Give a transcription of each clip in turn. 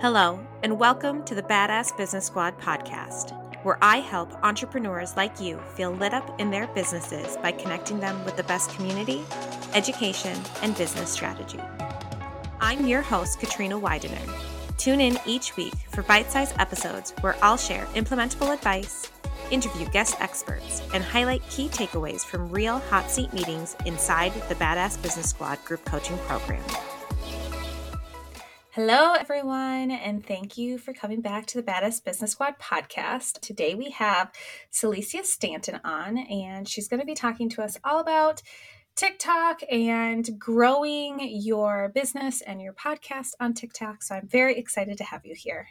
Hello, and welcome to the Badass Business Squad podcast, where I help entrepreneurs like you feel lit up in their businesses by connecting them with the best community, education, and business strategy. I'm your host, Katrina Widener. Tune in each week for bite sized episodes where I'll share implementable advice, interview guest experts, and highlight key takeaways from real hot seat meetings inside the Badass Business Squad group coaching program. Hello, everyone, and thank you for coming back to the Badass Business Squad podcast. Today we have Celisia Stanton on, and she's going to be talking to us all about TikTok and growing your business and your podcast on TikTok. So I'm very excited to have you here.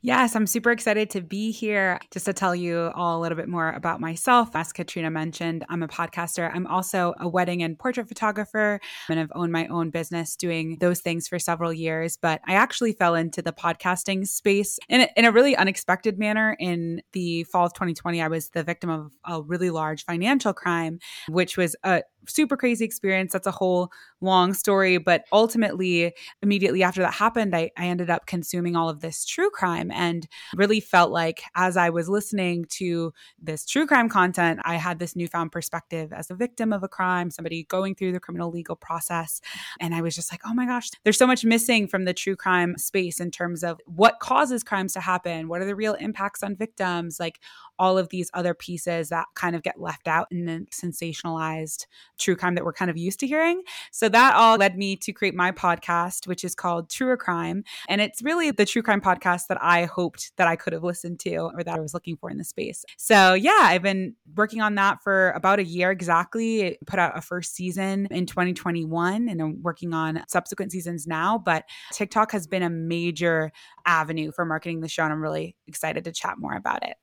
Yes, I'm super excited to be here just to tell you all a little bit more about myself. As Katrina mentioned, I'm a podcaster. I'm also a wedding and portrait photographer, and I've owned my own business doing those things for several years. But I actually fell into the podcasting space in a, in a really unexpected manner. In the fall of 2020, I was the victim of a really large financial crime, which was a super crazy experience. That's a whole long story. But ultimately, immediately after that happened, I, I ended up consuming all of this true crime and really felt like as I was listening to this true crime content, I had this newfound perspective as a victim of a crime, somebody going through the criminal legal process. And I was just like, oh my gosh, there's so much missing from the true crime space in terms of what causes crimes to happen, what are the real impacts on victims, like all of these other pieces that kind of get left out in the sensationalized true crime that we're kind of used to hearing. So that all led me to create my podcast, which is called Truer Crime. And it's really the true crime podcast that I hoped that I could have listened to or that I was looking for in the space. So yeah, I've been working on that for about a year exactly. It put out a first season in 2021 and I'm working on subsequent seasons now. But TikTok has been a major avenue for marketing the show. And I'm really excited to chat more about it.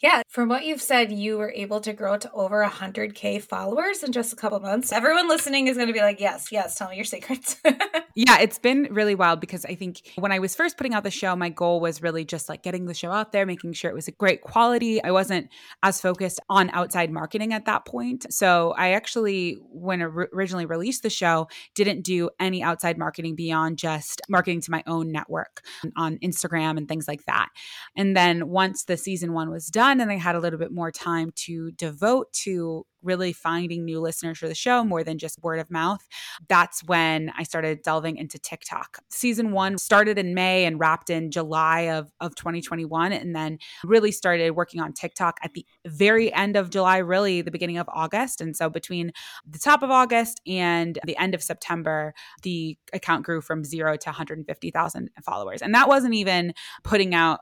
Yeah, from what you've said, you were able to grow to over 100K followers in just a couple months. Everyone listening is going to be like, yes, yes, tell me your secrets. yeah, it's been really wild because I think when I was first putting out the show, my goal was really just like getting the show out there, making sure it was a great quality. I wasn't as focused on outside marketing at that point. So I actually, when originally released the show, didn't do any outside marketing beyond just marketing to my own network on Instagram and things like that. And then once the season one was done, and I had a little bit more time to devote to really finding new listeners for the show more than just word of mouth, that's when I started delving into TikTok. Season one started in May and wrapped in July of, of 2021, and then really started working on TikTok at the very end of July, really the beginning of August. And so between the top of August and the end of September, the account grew from zero to 150,000 followers. And that wasn't even putting out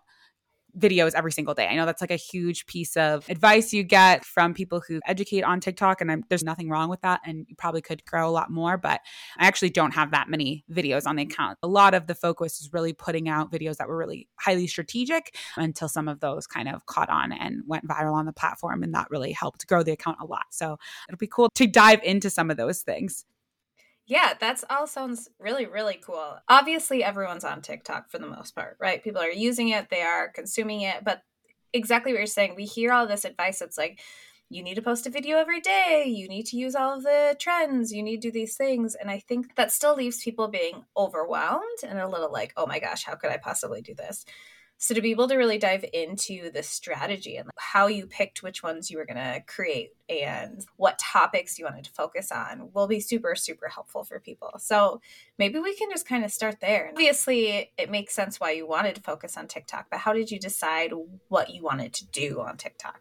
videos every single day. I know that's like a huge piece of advice you get from people who educate on TikTok, and I'm, there's nothing wrong with that. And you probably could grow a lot more, but I actually don't have that many videos on the account. A lot of the focus is really putting out videos that were really highly strategic until some of those kind of caught on and went viral on the platform. And that really helped grow the account a lot. So it'll be cool to dive into some of those things. Yeah, that's all sounds really, really cool. Obviously, everyone's on TikTok for the most part, right? People are using it, they are consuming it, but exactly what you're saying, we hear all this advice. It's like, you need to post a video every day, you need to use all of the trends, you need to do these things. And I think that still leaves people being overwhelmed and a little like, oh my gosh, how could I possibly do this? So to be able to really dive into the strategy and how you picked which ones you were going to create and what topics you wanted to focus on will be super super helpful for people. So maybe we can just kind of start there. Obviously, it makes sense why you wanted to focus on TikTok, but how did you decide what you wanted to do on TikTok?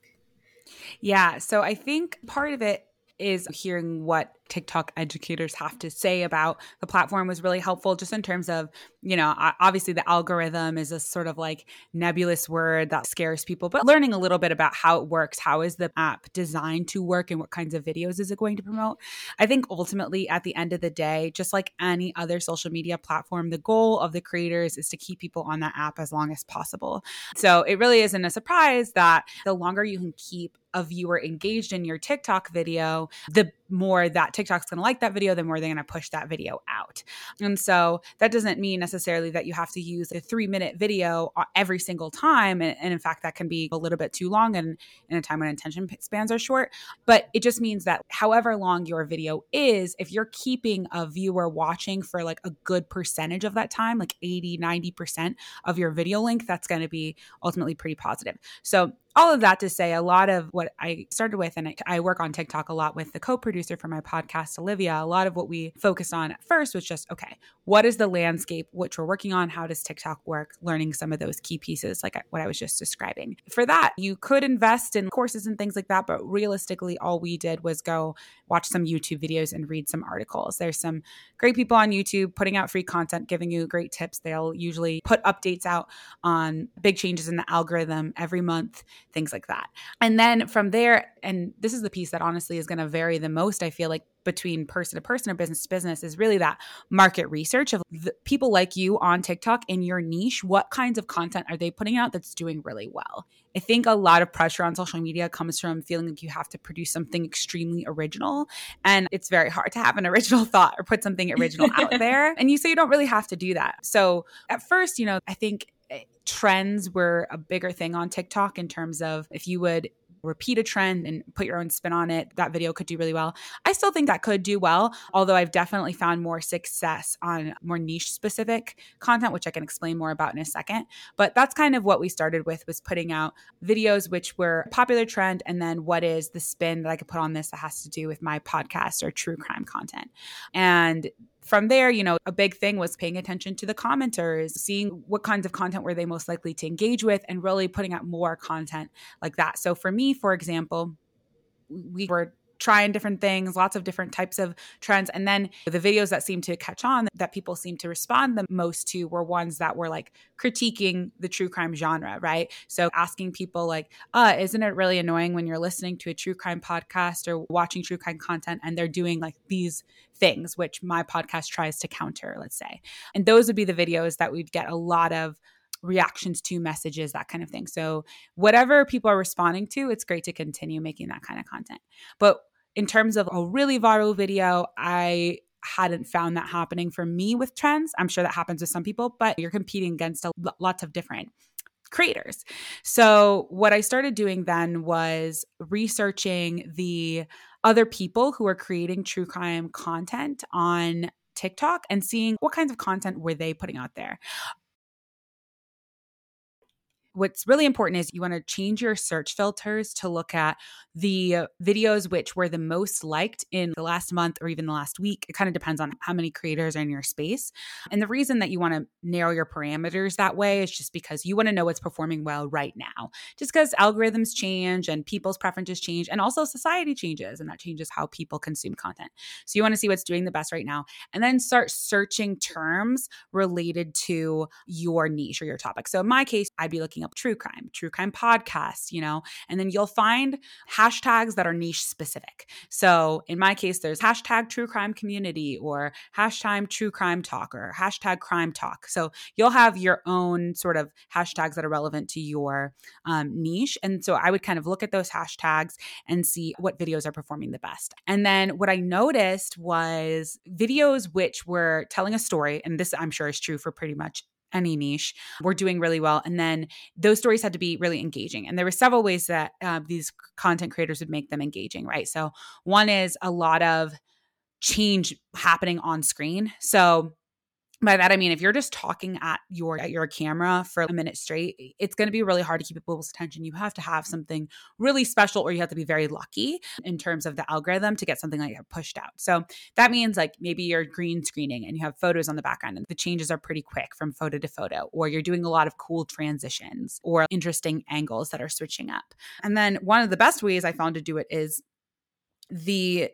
Yeah, so I think part of it is hearing what TikTok educators have to say about the platform was really helpful, just in terms of, you know, obviously the algorithm is a sort of like nebulous word that scares people, but learning a little bit about how it works, how is the app designed to work, and what kinds of videos is it going to promote. I think ultimately, at the end of the day, just like any other social media platform, the goal of the creators is to keep people on that app as long as possible. So it really isn't a surprise that the longer you can keep a viewer engaged in your TikTok video, the more that TikTok's going to like that video, the more they're going to push that video out. And so that doesn't mean necessarily that you have to use a three minute video uh, every single time. And, and in fact, that can be a little bit too long and in a time when attention spans are short. But it just means that however long your video is, if you're keeping a viewer watching for like a good percentage of that time, like 80, 90% of your video length, that's going to be ultimately pretty positive. So all of that to say, a lot of what I started with, and I, I work on TikTok a lot with the co producer for my podcast, Olivia. A lot of what we focused on at first was just okay, what is the landscape which we're working on? How does TikTok work? Learning some of those key pieces, like what I was just describing. For that, you could invest in courses and things like that, but realistically, all we did was go watch some YouTube videos and read some articles. There's some great people on YouTube putting out free content, giving you great tips. They'll usually put updates out on big changes in the algorithm every month things like that. And then from there, and this is the piece that honestly is going to vary the most, I feel like between person to person or business to business is really that market research of people like you on TikTok in your niche. What kinds of content are they putting out that's doing really well? I think a lot of pressure on social media comes from feeling like you have to produce something extremely original. And it's very hard to have an original thought or put something original out there. And you say you don't really have to do that. So at first, you know, I think Eh, trends were a bigger thing on TikTok in terms of if you would repeat a trend and put your own spin on it, that video could do really well. I still think that could do well, although I've definitely found more success on more niche specific content, which I can explain more about in a second. But that's kind of what we started with was putting out videos which were popular trend and then what is the spin that I could put on this that has to do with my podcast or true crime content. And from there, you know, a big thing was paying attention to the commenters, seeing what kinds of content were they most likely to engage with, and really putting out more content like that. So for me, for example, we were trying different things, lots of different types of trends. And then the videos that seemed to catch on that people seemed to respond the most to were ones that were like critiquing the true crime genre, right? So asking people like, uh, isn't it really annoying when you're listening to a true crime podcast or watching true crime content and they're doing like these things, which my podcast tries to counter, let's say. And those would be the videos that we'd get a lot of reactions to messages, that kind of thing. So, whatever people are responding to, it's great to continue making that kind of content. But in terms of a really viral video, I hadn't found that happening for me with trends. I'm sure that happens with some people, but you're competing against lots of different creators. So, what I started doing then was researching the other people who are creating true crime content on TikTok and seeing what kinds of content were they putting out there what's really important is you want to change your search filters to look at the uh, videos which were the most liked in the last month or even the last week. It kind of depends on how many creators are in your space. And the reason that you want to narrow your parameters that way is just because you want to know what's performing well right now. Just because algorithms change and people's preferences change, and also society changes, and that changes how people consume content. So you want to see what's doing the best right now and then start searching terms related to your niche or your topic. So in my case, I'd be looking up true crime, true crime podcasts, you know, and then you'll find hashtags that are niche specific. So in my case, there's hashtag true crime community or hashtag true crime talk or hashtag crime talk. So you'll have your own sort of hashtags that are relevant to your um, niche. And so I would kind of look at those hashtags and see what videos are performing the best. And then what I noticed was videos which were telling a story, and this I'm sure is true for pretty much any niche were doing really well and then those stories had to be really engaging and there were several ways that uh, these content creators would make them engaging right? So one is a lot of change happening on screen so by that I mean if you're just talking at your at your camera for a minute straight, it's going to be really hard to keep people's attention. You have to have something really special, or you have to be very lucky in terms of the algorithm to get something like that pushed out. So that means like maybe you're green screening and you have photos on the background, and the changes are pretty quick from photo to photo, or you're doing a lot of cool transitions or interesting angles that are switching up. And then one of the best ways I found to do it is the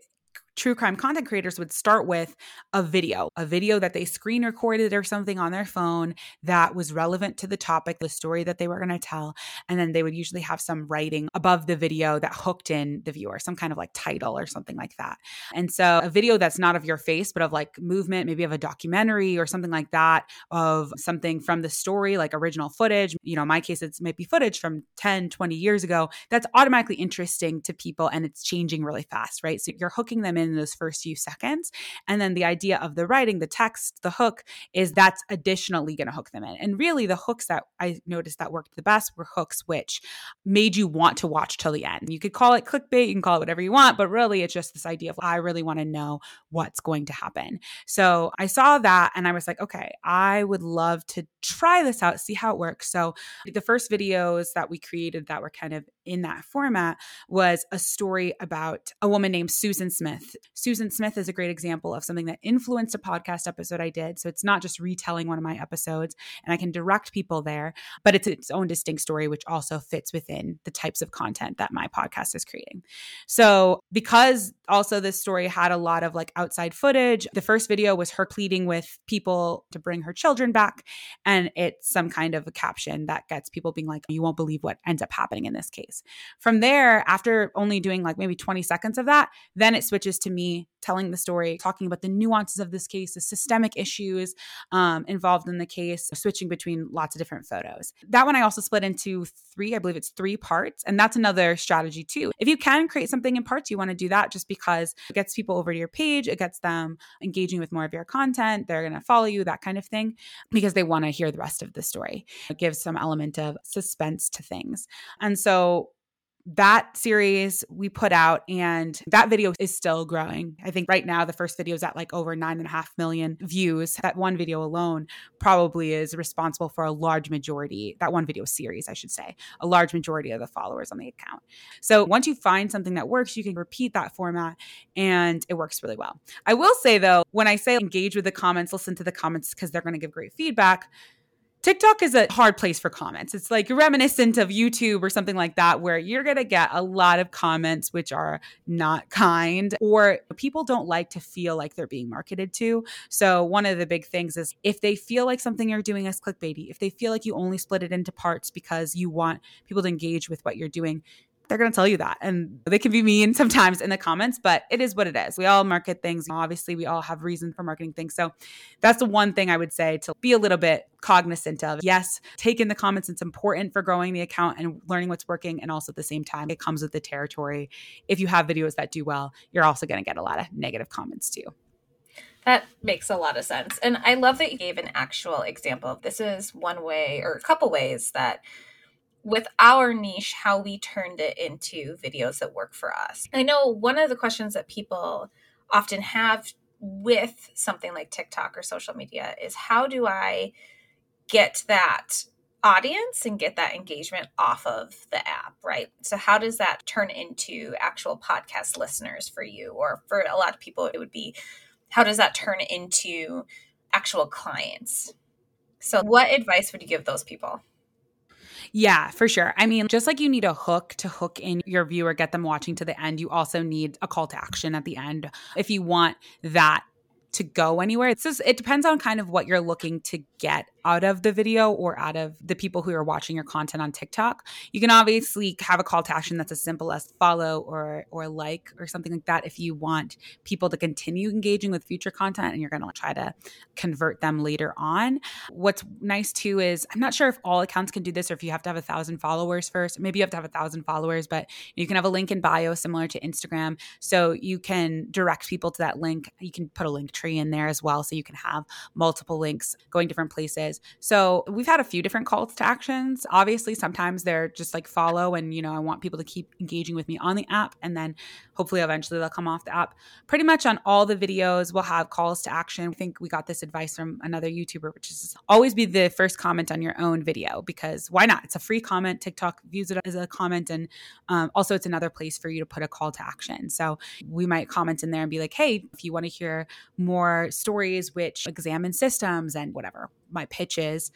true crime content creators would start with a video, a video that they screen recorded or something on their phone that was relevant to the topic, the story that they were going to tell. And then they would usually have some writing above the video that hooked in the viewer, some kind of like title or something like that. And so a video that's not of your face, but of like movement, maybe of a documentary or something like that, of something from the story, like original footage. You know, my case, it's maybe footage from 10, 20 years ago. That's automatically interesting to people and it's changing really fast, right? So you're hooking them in in those first few seconds. And then the idea of the writing, the text, the hook is that's additionally going to hook them in. And really, the hooks that I noticed that worked the best were hooks which made you want to watch till the end. You could call it clickbait, you can call it whatever you want, but really, it's just this idea of I really want to know what's going to happen. So I saw that and I was like, okay, I would love to try this out, see how it works. So the first videos that we created that were kind of in that format was a story about a woman named Susan Smith. Susan Smith is a great example of something that influenced a podcast episode I did. So it's not just retelling one of my episodes and I can direct people there, but it's its own distinct story, which also fits within the types of content that my podcast is creating. So because also this story had a lot of like outside footage, the first video was her pleading with people to bring her children back. And it's some kind of a caption that gets people being like, you won't believe what ends up happening in this case. From there, after only doing like maybe 20 seconds of that, then it switches to me telling the story, talking about the nuances of this case, the systemic issues um, involved in the case, switching between lots of different photos. That one I also split into three, I believe it's three parts. And that's another strategy too. If you can create something in parts, you want to do that just because it gets people over to your page, it gets them engaging with more of your content, they're going to follow you, that kind of thing, because they want to hear the rest of the story. It gives some element of suspense to things. And so that series we put out and that video is still growing. I think right now the first video is at like over nine and a half million views. That one video alone probably is responsible for a large majority, that one video series, I should say, a large majority of the followers on the account. So once you find something that works, you can repeat that format and it works really well. I will say though, when I say engage with the comments, listen to the comments because they're going to give great feedback TikTok is a hard place for comments. It's like reminiscent of YouTube or something like that, where you're going to get a lot of comments which are not kind, or people don't like to feel like they're being marketed to. So, one of the big things is if they feel like something you're doing is clickbaity, if they feel like you only split it into parts because you want people to engage with what you're doing, they're going to tell you that. And they can be mean sometimes in the comments, but it is what it is. We all market things. Obviously, we all have reason for marketing things. So that's the one thing I would say to be a little bit cognizant of. Yes, take in the comments. It's important for growing the account and learning what's working. And also at the same time, it comes with the territory. If you have videos that do well, you're also going to get a lot of negative comments too. That makes a lot of sense. And I love that you gave an actual example. This is one way or a couple ways that with our niche, how we turned it into videos that work for us. I know one of the questions that people often have with something like TikTok or social media is how do I get that audience and get that engagement off of the app, right? So, how does that turn into actual podcast listeners for you? Or for a lot of people, it would be how does that turn into actual clients? So, what advice would you give those people? Yeah, for sure. I mean, just like you need a hook to hook in your viewer, get them watching to the end, you also need a call to action at the end if you want that to go anywhere. It's just, it depends on kind of what you're looking to get out of the video or out of the people who are watching your content on TikTok. You can obviously have a call to action that's as simple as follow or or like or something like that if you want people to continue engaging with future content and you're going to try to convert them later on. What's nice too is I'm not sure if all accounts can do this or if you have to have a thousand followers first. Maybe you have to have a thousand followers, but you can have a link in bio similar to Instagram. So you can direct people to that link. You can put a link tree in there as well. So you can have multiple links going different places. So we've had a few different calls to actions. Obviously, sometimes they're just like follow, and you know, I want people to keep engaging with me on the app, and then hopefully eventually they'll come off the app. Pretty much on all the videos, we'll have calls to action. I think we got this advice from another YouTuber, which is always be the first comment on your own video because why not? It's a free comment. TikTok views it as a comment, and um, also it's another place for you to put a call to action. So we might comment in there and be like, hey, if you want to hear more stories which examine systems and whatever my pitch is,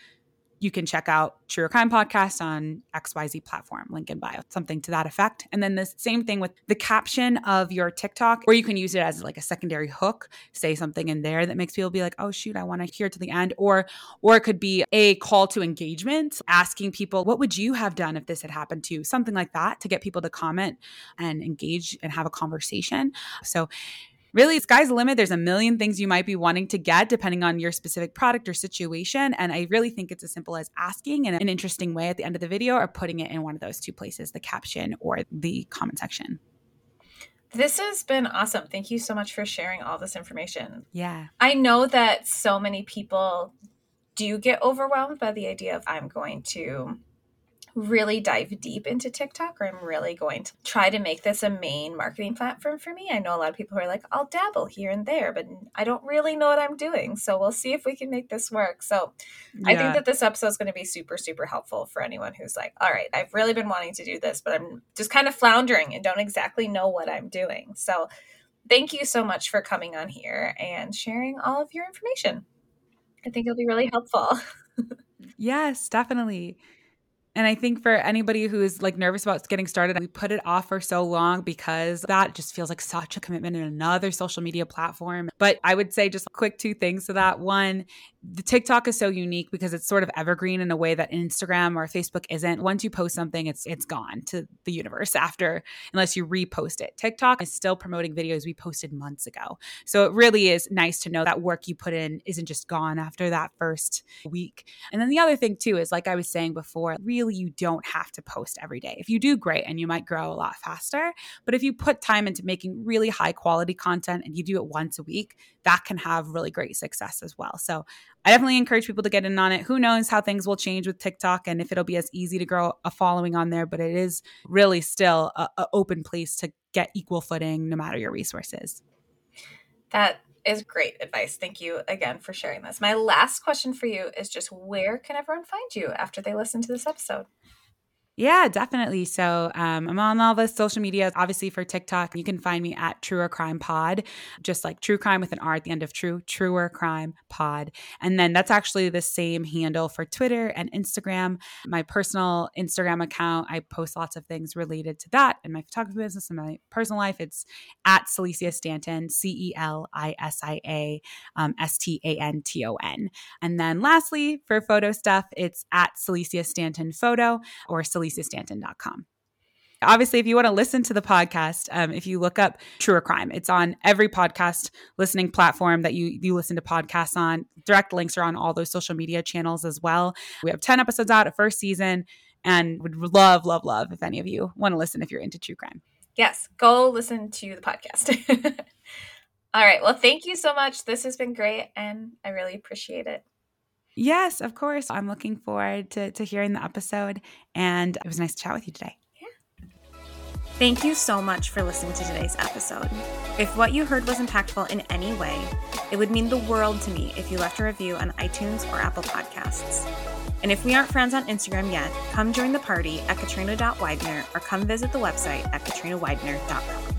you can check out Truer Crime podcast on XYZ platform, link in bio, something to that effect. And then the same thing with the caption of your TikTok, or you can use it as like a secondary hook, say something in there that makes people be like, oh shoot, I want to hear to the end. Or or it could be a call to engagement, asking people, what would you have done if this had happened to you? Something like that to get people to comment and engage and have a conversation. So really sky's the limit there's a million things you might be wanting to get depending on your specific product or situation and i really think it's as simple as asking in an interesting way at the end of the video or putting it in one of those two places the caption or the comment section This has been awesome. Thank you so much for sharing all this information. Yeah. I know that so many people do get overwhelmed by the idea of I'm going to really dive deep into TikTok or I'm really going to try to make this a main marketing platform for me. I know a lot of people who are like, I'll dabble here and there, but I don't really know what I'm doing. So we'll see if we can make this work. So yeah. I think that this episode is going to be super, super helpful for anyone who's like, all right, I've really been wanting to do this, but I'm just kind of floundering and don't exactly know what I'm doing. So thank you so much for coming on here and sharing all of your information. I think it'll be really helpful. yes, definitely. And I think for anybody who is like nervous about getting started, we put it off for so long because that just feels like such a commitment in another social media platform. But I would say just quick two things to that. One, the TikTok is so unique because it's sort of evergreen in a way that Instagram or Facebook isn't. Once you post something, it's it's gone to the universe after unless you repost it. TikTok is still promoting videos we posted months ago. So it really is nice to know that work you put in isn't just gone after that first week. And then the other thing too is like I was saying before, really you don't have to post every day. If you do great and you might grow a lot faster, but if you put time into making really high quality content and you do it once a week, that can have really great success as well. So I definitely encourage people to get in on it. Who knows how things will change with TikTok and if it'll be as easy to grow a following on there, but it is really still a, a open place to get equal footing no matter your resources. That is great advice. Thank you again for sharing this. My last question for you is just where can everyone find you after they listen to this episode? Yeah, definitely. So um, I'm on all the social media, obviously for TikTok. You can find me at Truer Crime Pod, just like True Crime with an R at the end of True, Truer Crime Pod. And then that's actually the same handle for Twitter and Instagram. My personal Instagram account, I post lots of things related to that and my photography business and my personal life. It's at Celisia Stanton, C E L I S I A um, S T A N T O N. And then lastly, for photo stuff, it's at Celisia Stanton Photo or Celisia aliciastanton.com. Obviously, if you want to listen to the podcast, um, if you look up Truer Crime, it's on every podcast listening platform that you you listen to podcasts on. Direct links are on all those social media channels as well. We have 10 episodes out, a first season, and would love, love, love if any of you want to listen if you're into true crime. Yes, go listen to the podcast. all right. Well, thank you so much. This has been great, and I really appreciate it. Yes, of course. I'm looking forward to, to hearing the episode. And it was nice to chat with you today. Thank you so much for listening to today's episode. If what you heard was impactful in any way, it would mean the world to me if you left a review on iTunes or Apple Podcasts. And if we aren't friends on Instagram yet, come join the party at katrina.widener or come visit the website at katrinawidener.com.